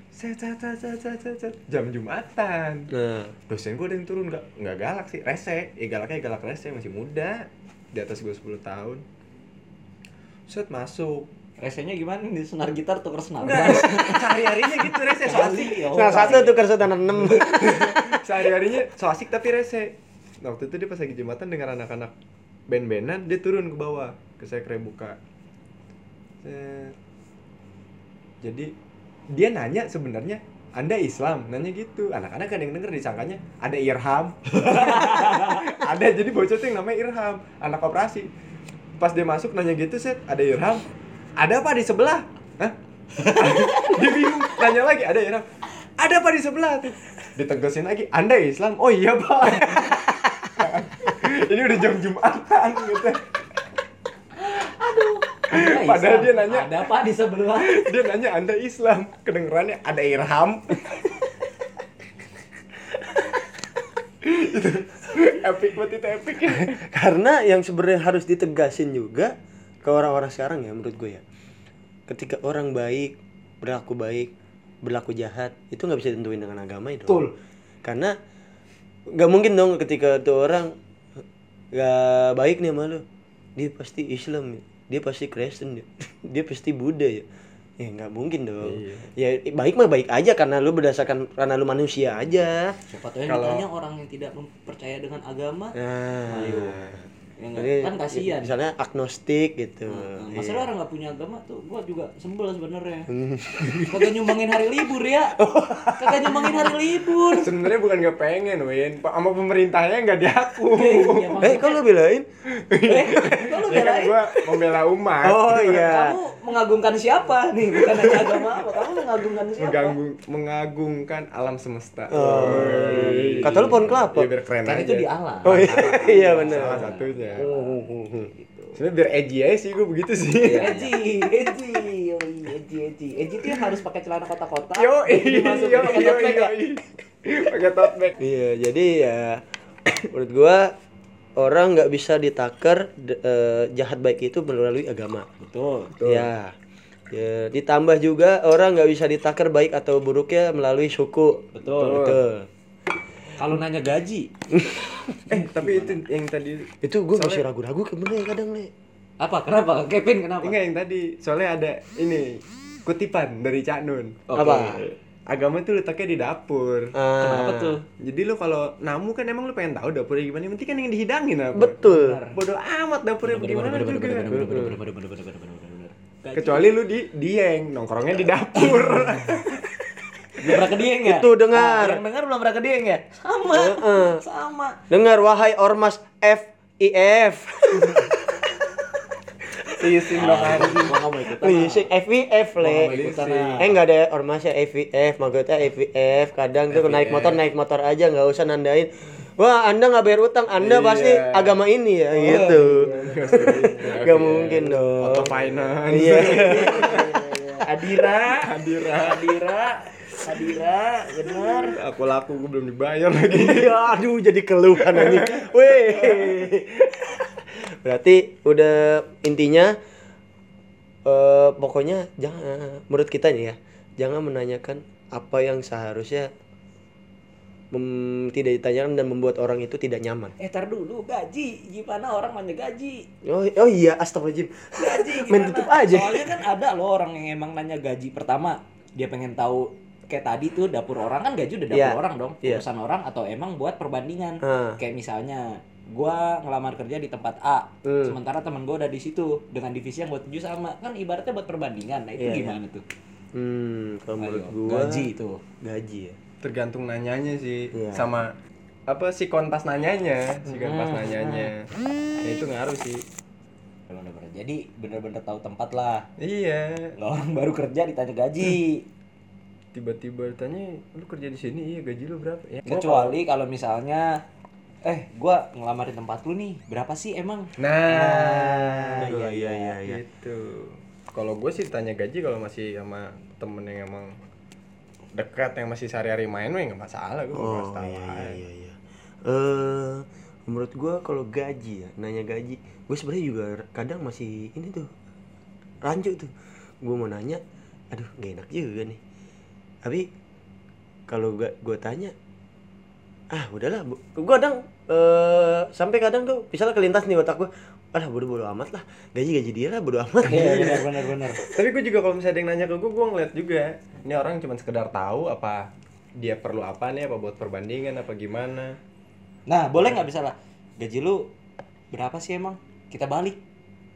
B: Set set, set. jam jumatan.
A: Nah,
B: dosen gue ada yang turun. Nggak nggak galak sih. Rese. Ya galaknya galak rese. Masih muda di atas gue 10 tahun. Set masuk.
C: Resenya gimana di senar gitar tuker senar.
B: Enggak
C: bass.
B: sehari harinya gitu rese so asik.
A: nah satu tuh kerja tanah enam.
B: sehari harinya so asik tapi rese. Nah, waktu itu dia pas lagi jumatan dengan anak-anak band-bandan dia turun ke bawah ke sekre buka. Set. Jadi dia nanya sebenarnya anda Islam? Nanya gitu. Anak-anak kan yang denger disangkanya ada Irham. Ada jadi bocah tuh yang namanya Irham. Anak operasi. Pas dia masuk nanya gitu set ada Irham? Ada apa di sebelah? Hah? dia bingung. Nanya lagi ada Irham? Ada apa di sebelah? Tuh ditegasin lagi anda Islam? Oh iya pak. Ini udah jam jumatan gitu
C: Anda
B: Padahal
C: Islam.
B: dia nanya.
C: ada apa di sebelah
B: dia nanya anda Islam kedengerannya ada Irham itu epic banget itu epic
A: karena yang sebenarnya harus ditegasin juga ke orang-orang sekarang ya menurut gue ya ketika orang baik berlaku baik berlaku jahat itu nggak bisa ditentuin dengan agama itu
C: Betul.
A: karena nggak mungkin dong ketika tuh orang nggak baik nih sama lu dia pasti Islam ya. Dia pasti Kristen ya. dia pasti Buddha ya. Ya nggak mungkin dong. Ya baik mah baik aja karena lu berdasarkan karena lu manusia aja.
C: Siapa tahu yang
B: Kalau-
C: ditanya orang yang tidak percaya dengan agama.
A: Nah.
C: Ayo. Ya?
A: Jadi,
C: kan kasihan.
A: misalnya agnostik gitu.
C: Nah,
A: Iya.
C: masalah orang nggak punya agama tuh gua juga sembel sebenarnya. Kagak nyumbangin hari libur ya. Kagak nyumbangin hari libur.
B: Sebenarnya bukan nggak pengen Win. Pak, sama pemerintahnya nggak diaku.
C: Iya,
A: eh
C: maksudnya-
A: kok lu belain
C: eh kalau
B: ya kan gua membela umat.
A: Oh iya.
C: Kamu mengagungkan siapa nih? Bukan hanya agama apa kamu mengagungkan siapa?
B: Mengganggu, mengagungkan alam semesta.
A: Oh.
B: Woi.
A: Kata lu pohon kelapa.
B: ya biar keren
C: kan
B: aja.
C: itu di alam.
A: Oh iya. Iya benar
B: salah satunya.
C: Gitu.
B: sebenarnya biar edgy aja sih gue begitu sih.
C: Eji, Eji, yoi, Eji, Eji, Eji tuh yang harus pakai celana kotak-kotak.
B: yo
C: masuk
B: yo
C: pakai
B: yo
C: ya.
B: pakai tote bag.
A: Iya, jadi ya menurut gua orang nggak bisa ditaker d- eh, jahat baik itu melalui agama.
C: Betul.
A: Ya. Ya, ditambah juga orang nggak bisa ditaker baik atau buruknya melalui suku.
C: Betul.
A: Betul.
C: Kalau nanya gaji,
B: eh tapi itu yang tadi
A: Itu gua masih ragu-ragu sebenarnya kadang nih.
C: apa? Kenapa? Kevin kenapa?
B: enggak yang tadi soalnya ada ini kutipan dari Cak Nun
C: Oke.
A: Apa?
B: Agama tuh letaknya di dapur
A: Ah,
C: Kenapa tuh?
B: jadi lu kalau namu kan emang lu pengen tahu dapurnya gimana yang penting kan yang dihidangin apa
A: Betul.
B: bodoh amat dapurnya bagaimana juga kecuali lu di dieng nongkrongnya di dapur
C: belum pernah ke Dieng ya?
A: Itu dengar.
C: Ah, yang dengar belum pernah ke Dieng ya? Sama.
A: Heeh.
C: Sama.
A: Dengar wahai ormas FIF.
B: Leasing dong anjing
C: Gua nggak mau ikutan.
A: Leasing
C: mau
A: le. Eh nggak ada ormasnya FIF, maksudnya FIF. Kadang tuh naik motor naik motor aja nggak usah nandain. Wah, Anda nggak bayar utang, Anda
B: Iya.
A: pasti agama ini ya, gitu. Gak mungkin dong.
B: auto finance
A: Iya.
C: Adira,
B: Adira.
C: Adira, Adira, benar.
B: aku laku gue belum dibayar lagi
A: Iya, aduh jadi keluhan ini. Weh. Berarti udah intinya eh pokoknya jangan menurut kita nih ya, jangan menanyakan apa yang seharusnya mem- tidak ditanyakan dan membuat orang itu tidak nyaman.
C: Eh, tar dulu, gaji. Gimana orang nanya gaji?
A: Oh, oh iya, astagfirullahaladzim.
C: Gaji
A: Main
C: gimana?
A: tutup aja.
C: Soalnya kan ada loh orang yang emang nanya gaji pertama. Dia pengen tahu kayak tadi tuh dapur orang kan gaji udah dapur
A: Iya.
C: orang dong.
A: Iya.
C: Urusan orang atau emang buat perbandingan.
A: Ah.
C: Kayak misalnya gua ngelamar kerja di tempat A,
A: Hmm.
C: sementara teman gua udah di situ dengan divisi yang gua tuju sama. Kan ibaratnya buat perbandingan. Nah, itu
A: Iya, iya.
C: gimana tuh?
A: Hmm, kalau menurut
C: Ayo,
A: gua
C: gaji itu.
A: gaji ya.
B: tergantung nanyanya sih
A: Iya.
B: sama apa si kontas nanyanya si kontas
C: Hmm.
B: nanyanya ya itu ngaruh sih
C: Bener-bener. Jadi bener-bener tahu tempat lah.
B: iya
C: Nggak orang baru kerja ditanya gaji.
B: tiba-tiba tanya lu kerja di sini iya gaji lu berapa ya
C: Kecuali kalau misalnya eh gua ngelamarin tempat lu nih, berapa sih emang?
B: nah
A: iya, iya, iya, iya.
B: gitu kalau gue sih tanya gaji kalau masih sama temen yang emang dekat yang masih sehari-hari main mah ya nggak masalah gue
A: Oh
B: oh,
A: iya iya iya. iya. Eh, menurut gua kalau gaji ya, nanya gaji, gue sebenarnya juga kadang masih ini tuh rancu tuh. Gue mau nanya, aduh gak enak juga nih. Tapi kalau gua gua tanya, ah udahlah. Bu- Gua kadang eh sampai kadang tuh, misalnya kelintas nih otak gua, alah bodo bodo amat lah. Gaji gaji dia lah bodo amat.
C: Iya benar benar benar.
B: tapi gue juga kalau misalnya ada yang nanya ke gue gue ngeliat juga ini orang cuma sekedar tahu apa dia perlu apa nih apa buat perbandingan apa gimana
C: Nah, boleh nggak bisa lah gaji lu berapa sih emang? Kita balik.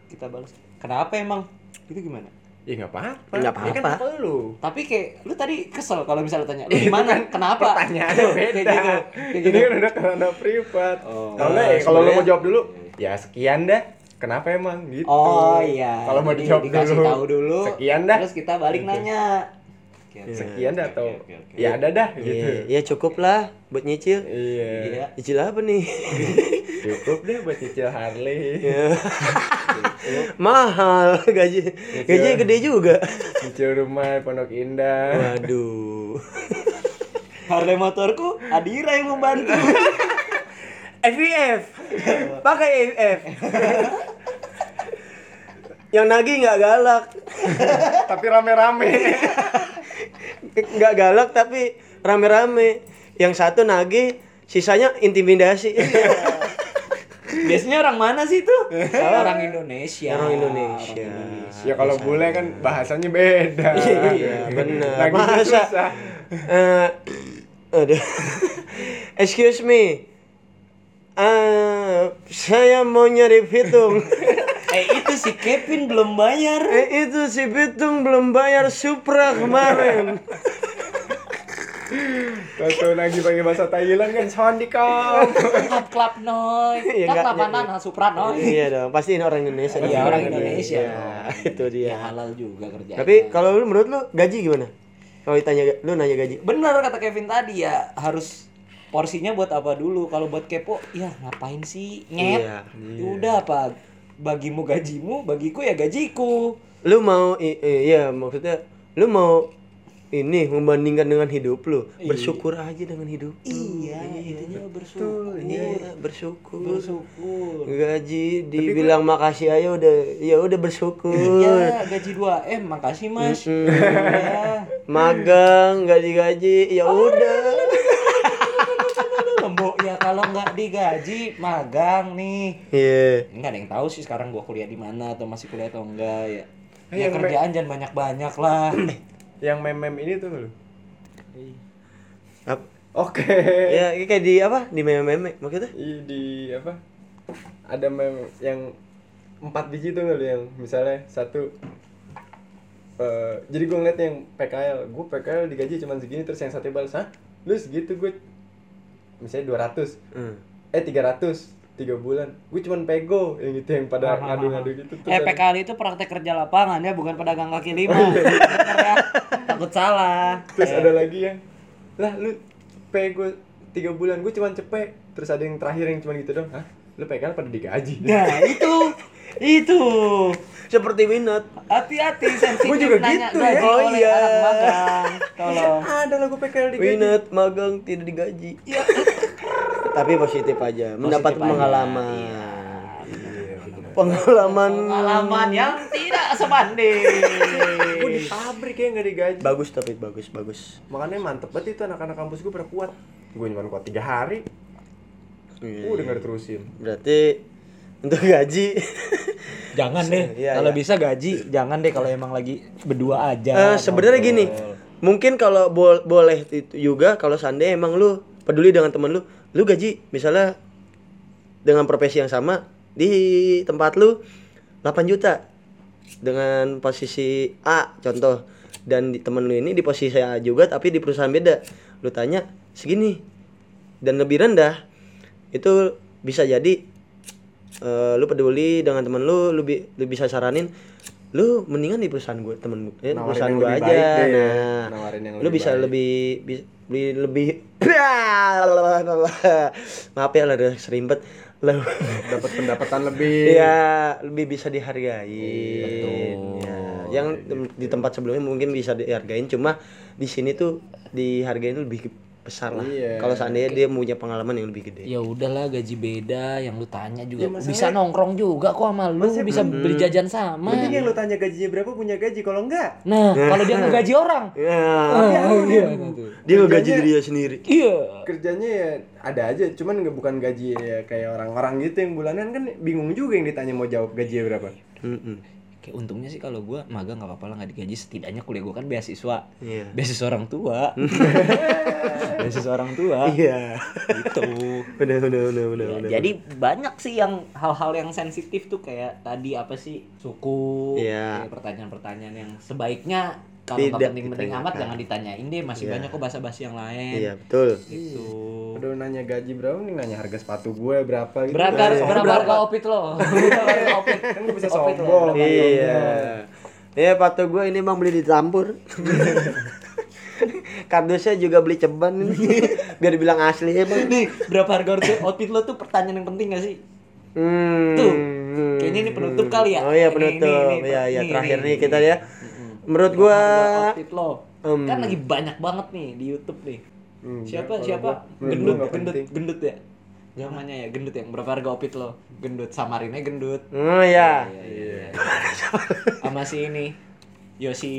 C: Kita balas. Kenapa emang? Itu gimana?
B: Ya nggak apa-apa.
A: Nggak
B: Ya kan
A: apa-apa.
B: apa lu?
C: Tapi kayak lu tadi kesel kalau misalnya tanya, lu di mana? Kenapa?
B: Pertanyaannya
C: Tuh,
B: beda.
C: Kayak gitu. Kayak
B: Ini
C: gitu.
B: kan udah karena privat.
C: Oh.
B: Kalau nggak, ya,
A: Nah,
B: kalau lu mau jawab dulu, ya sekian dah. Kenapa emang gitu?
C: Oh iya.
B: Kalau mau dijawab
C: dikasih
B: dulu.
C: tahu dulu.
B: Sekian dah.
C: Terus kita balik
B: Gitu.
C: nanya. Oke, oke.
B: Sekian dah atau
C: oke, oke.
B: ya ada dah gitu.
A: Iya, ya cukup lah buat nyicil.
B: Iya.
C: Iya.
A: Nyicil apa nih?
B: Cukup deh buat cicil Harley.
A: Ya. Mahal gaji. Gaji gede juga.
B: Cicil rumah Pondok Indah.
A: Waduh.
C: Harley motorku Adira yang membantu.
A: FIF. Pakai FIF. Yang nagih nggak galak.
B: Tapi rame-rame.
A: Nggak galak tapi rame-rame. Yang satu nagih, sisanya intimidasi.
C: Biasanya orang mana sih tuh? orang Indonesia.
A: Orang Indonesia.
C: Orang Indonesia.
B: ya kalau bule kan bahasanya beda.
A: Iya, benar.
B: Lagi
A: Masa
B: susah.
A: eh aduh. Excuse me. Ah, saya mau nyari Pitung.
C: Eh itu si Kevin belum bayar.
A: eh, itu si Pitung belum bayar Supra kemarin.
B: Tahu lagi pakai bahasa Thailand kan Sondikam.
C: Klap klap noy.
A: Iya,
C: Klap nah, Supra noy.
A: iya dong, pasti ini orang Indonesia.
C: Iya orang Indonesia.
A: Iya, itu dia.
C: Ya halal juga kerjaan.
A: Tapi kalau lu menurut lu gaji gimana? Kalau ditanya lu nanya gaji.
C: bener kata Kevin tadi ya harus porsinya buat apa dulu kalau buat kepo ya ngapain sih nyet
A: Iya.
C: Ya udah apa bagimu gajimu bagiku ya gajiku
A: Lu mau iya maksudnya lu mau ini membandingkan dengan hidup lu, bersyukur aja dengan hidup. lu.
C: iya intinya bersyukur
A: Iya, bersyukur.
C: bersyukur
A: Gaji dibilang makasih aja udah ya udah bersyukur.
C: ya gaji 2 m makasih mas
A: Mm-mm.
C: ya
A: Magang nggak digaji ya udah.
C: Nggak digaji magang nih
A: Iya.
C: nggak ada yang tahu sih sekarang gua kuliah di mana atau masih kuliah atau enggak ya
B: Eh,
C: ya
B: yang me-
C: kerjaan jangan banyak banyak lah
B: Yang mem-mem ini tuh.
A: Ap-
B: Oke.
A: Ya kayak di apa? Di meme-meme maksudnya?
B: Ih, di apa? Ada mem yang empat biji tuh nggak yang misalnya satu eh jadi gue ngeliat yang PKL, gue PKL digaji cuma segini terus yang satu balas, hah? Lu segitu gue misalnya 200
A: Hmm.
B: eh 300 tiga bulan. Gue cuman pego yang gitu yang pada ngadu-ngadu gitu.
C: Eh
B: ada-
C: PKL itu praktek kerja lapangan ya, bukan pedagang kaki lima. Bener ya? Takut salah.
B: terus ada lagi yang lah lu pego tiga bulan. Gue cuman cepet. Terus ada yang terakhir yang cuman gitu dong hah? Lu PKL pada digaji?
C: Nah itu, itu.
A: Seperti Winot.
C: Hati-hati sensitif
B: Gua juga
C: nanya
B: gitu ya.
A: Oh,
C: oleh
A: iya.
C: anak magang. Tolong.
B: ada lah gue PKL digaji
A: Winot magang tidak digaji. Tapi positif aja, mendapat
C: Positif aja.
A: pengalaman.
C: Iya.
A: Pengalaman
C: Pengalaman yang tidak sebanding.
B: gue di pabrik ya nggak digaji
A: bagus tapi bagus bagus.
B: makanya mantep banget itu anak-anak kampus gue pada kuat gue cuma kuat tiga hari
A: Iya.
B: udah nggak diterusin
A: Berarti untuk gaji
C: Jangan deh.
A: Iya,
C: kalau
A: iya.
C: bisa gaji, jangan deh kalau emang lagi berdua aja.
A: Eh, sebenarnya gini, mungkin kalau bol- boleh itu juga kalau seandainya emang lu peduli dengan temen lu, lu gaji misalnya dengan profesi yang sama di tempat lu 8 juta dengan posisi A contoh dan di temen lu ini di posisi A juga tapi di perusahaan beda lu tanya segini dan lebih rendah itu bisa jadi eh, lu peduli dengan temen lu lu, bi- lu bisa saranin lu mendingan di perusahaan gue temen gue eh,
B: Nawarin
A: perusahaan
B: yang
A: gue aja.
B: deh.
A: Nah
B: Nawarin yang
A: lu
B: lebih
A: bisa
B: baik.
A: lebih bi- bi- lebih maaf ya ada serimpet lu
B: dapat pendapatan lebih.
A: Ya lebih bisa dihargai ya, yang tem- di tempat sebelumnya mungkin bisa dihargain cuma di sini tuh dihargain lebih besar lah
B: Iya.
A: kalau seandainya dia punya pengalaman yang lebih gede
C: Ya udahlah gaji beda, yang lu tanya juga
B: Ya,
C: bisa nongkrong juga kok sama lu,
B: Maksudnya
C: bisa beli jajan sama.
B: Mending yang lu tanya gajinya berapa punya gaji kalau enggak
C: Nah, kalau dia ngegaji orang.
A: ya
C: Oh, iya.
A: dia ngegaji diri dia sendiri
C: Iya.
B: kerjanya ya ada aja cuman nggak bukan gaji ya kayak orang-orang gitu yang bulanan kan bingung juga yang ditanya mau jawab gajinya berapa
A: Mm-mm.
C: Kayak untungnya sih kalau gua magang nggak apa-apa lah nggak digaji setidaknya kuliah gua kan beasiswa.
A: Iya.
C: Beasiswa orang tua. basis orang tua
A: Iya.
C: gitu
A: Bener bener bener bener.
C: Ya,
A: bener.
C: jadi banyak sih yang hal-hal yang sensitif tuh kayak tadi apa sih suku
A: Iya.
C: kayak pertanyaan-pertanyaan yang sebaiknya kalau nggak
A: Tidak
C: penting-penting amat jangan ditanyain deh masih
A: Iya.
C: banyak kok bahasa-basi yang lain
A: Iya betul.
C: gitu
B: Udah nanya gaji berapa nih nanya harga sepatu gue berapa gitu.
C: berapa
B: Sombong
C: berapa harga opit lo berapa harga opit
B: Kan gue bisa sombong.
C: berapa?
A: Iya. Iya patu gue ini bang beli dicampur. Kardusnya juga beli ceban ini. biar dibilang asli ya bang.
C: nih berapa harga outfit lo tuh pertanyaan yang penting gak sih
A: Hmm.
C: Tuh, kayaknya ini penutup kali ya.
A: Oh iya
C: Ini,
A: penutup.
C: ini, ini,
A: Iya iya
C: ini,
A: terakhir
C: ini,
A: nih
C: ini.
A: kita ya. Menurut gua
C: outfit lo
A: em,
C: kan lagi banyak banget nih di YouTube nih
B: Hmm,
C: siapa
B: kalau
C: siapa
B: gua-
C: gendut
B: gua
C: gendut
B: penting.
C: gendut ya namanya ya gendut yang berapa harga outfit lo gendut samarinnya gendut
A: Oh iya.
C: iya sama si ini Yosi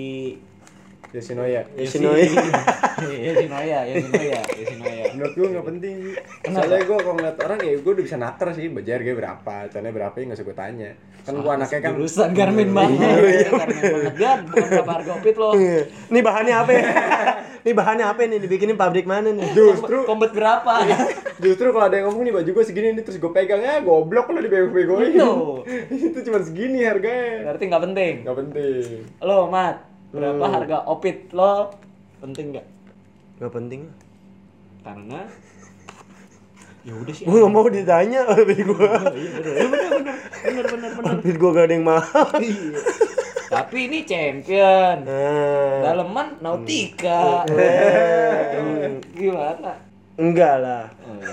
B: Yoshinoya.
A: Yoshinoya.
C: Yoshinoya Yoshinoya Yoshinoya
B: Menurut gue nggak penting. Soalnya gue kalau ngeliat orang ya gue udah bisa naker sih. Bajar harganya berapa, caranya berapa ya nggak usah gue tanya. Kan gue anaknya kan
C: jurusan Garmin banget
A: Iya.
C: Garmin banget Gan bukan berapa harga outfit lo
A: Ini bahannya apa ya? Ini bahannya apa nih? Dibikinin pabrik mana nih?
B: justru
C: Combat berapa
B: justru kalau ada yang ngomong nih baju gue segini nih terus gue pegang ya goblok lo dibego-begoin.
C: Tuh.
B: Itu cuma segini harganya.
C: berarti nggak penting
B: Nggak penting.
C: lo mat berapa
A: Hmm.
C: harga opit lo penting nggak
A: Gak penting.
C: karena ya udah sih
A: Gue gak mau ditanya outfit gue.
C: iya bener Iya, bener bener bener bener bener
A: Outfit gue gak ada yang mahal.
C: Iya. tapi ini champion
A: Nah.
C: daleman nautika
A: Eh.
C: gimana
A: Enggak lah.
C: oh, iya.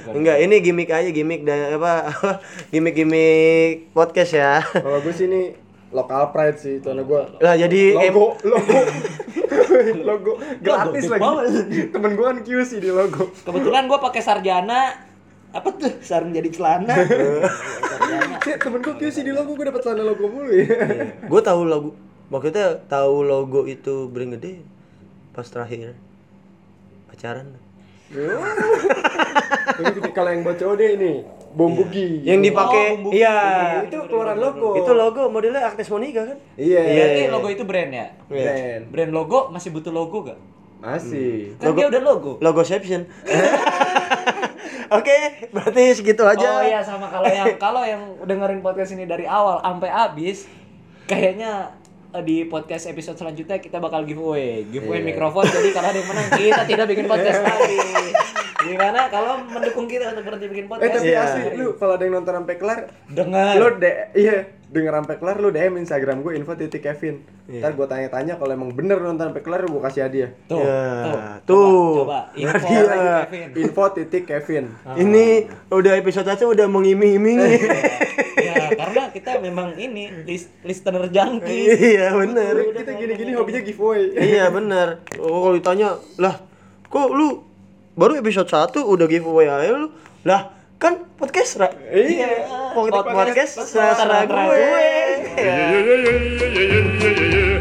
C: Bukan.
A: Enggak, ini gimmick aja, gimmick dan apa gimmick-gimmick podcast ya.
B: Kalau gue sih ini local pride sih, karena gue
A: Lah jadi
B: logo logo. Logo. Gratis
C: gede
B: lagi. Temen gue kan QC di logo.
C: kebetulan gua pakai sarjana. Apa tuh? Sarung jadi celana.
B: Temen gue QC di logo gue dapat celana logo mulu ya.
A: gue tahu logo maksudnya tahu logo itu brand gede pas terakhir pacaran.
B: Kalau yang buat cowok deh ini bom bugi.
A: yang dipakai
C: Oh, bumbu.
A: iya
B: itu keluaran logo.
A: itu logo modelnya Agnes Monica kan
B: Iya.
C: berarti logo itu brand ya
B: Brand.
C: brand logo masih butuh logo gak
B: Masih.
C: kan dia udah logo
A: logoception oke berarti segitu aja
C: Oh iya sama kalau yang kalau yang dengerin podcast ini dari awal sampai habis kayaknya eh, di podcast episode selanjutnya kita bakal giveaway giveaway
B: Iya.
C: mikrofon jadi kalau ada yang menang kita tidak bikin podcast lagi gimana kalau mendukung kita untuk berhenti bikin
B: Eh
C: podcast
B: tapi
A: Iya.
B: asli lu kalau ada yang nonton sampai kelar
C: dengar
B: lu de iya denger sampai kelar lu DM Instagram gue info titik Kevin.
A: Iya.
B: Ntar gue tanya-tanya kalau emang bener nonton sampai kelar gue kasih hadiah.
C: tuh
A: Ya,
C: tuh
A: tuh.
C: coba, coba. info
A: Hadiah.
C: Kevin
B: Info titik Kevin.
A: ini udah episode aja udah mengiming-imingi
C: ya karena kita memang ini list listener junkie
A: iya bener
B: Kita gini-gini hobinya giveaway.
A: iya bener oh kalau ditanya lah kok lu baru episode 1 udah giveaway aja lu lah kan podcast ra
B: Iya.
A: podcast, podcast
C: terserah
A: serah gue
C: gue.
A: Iya.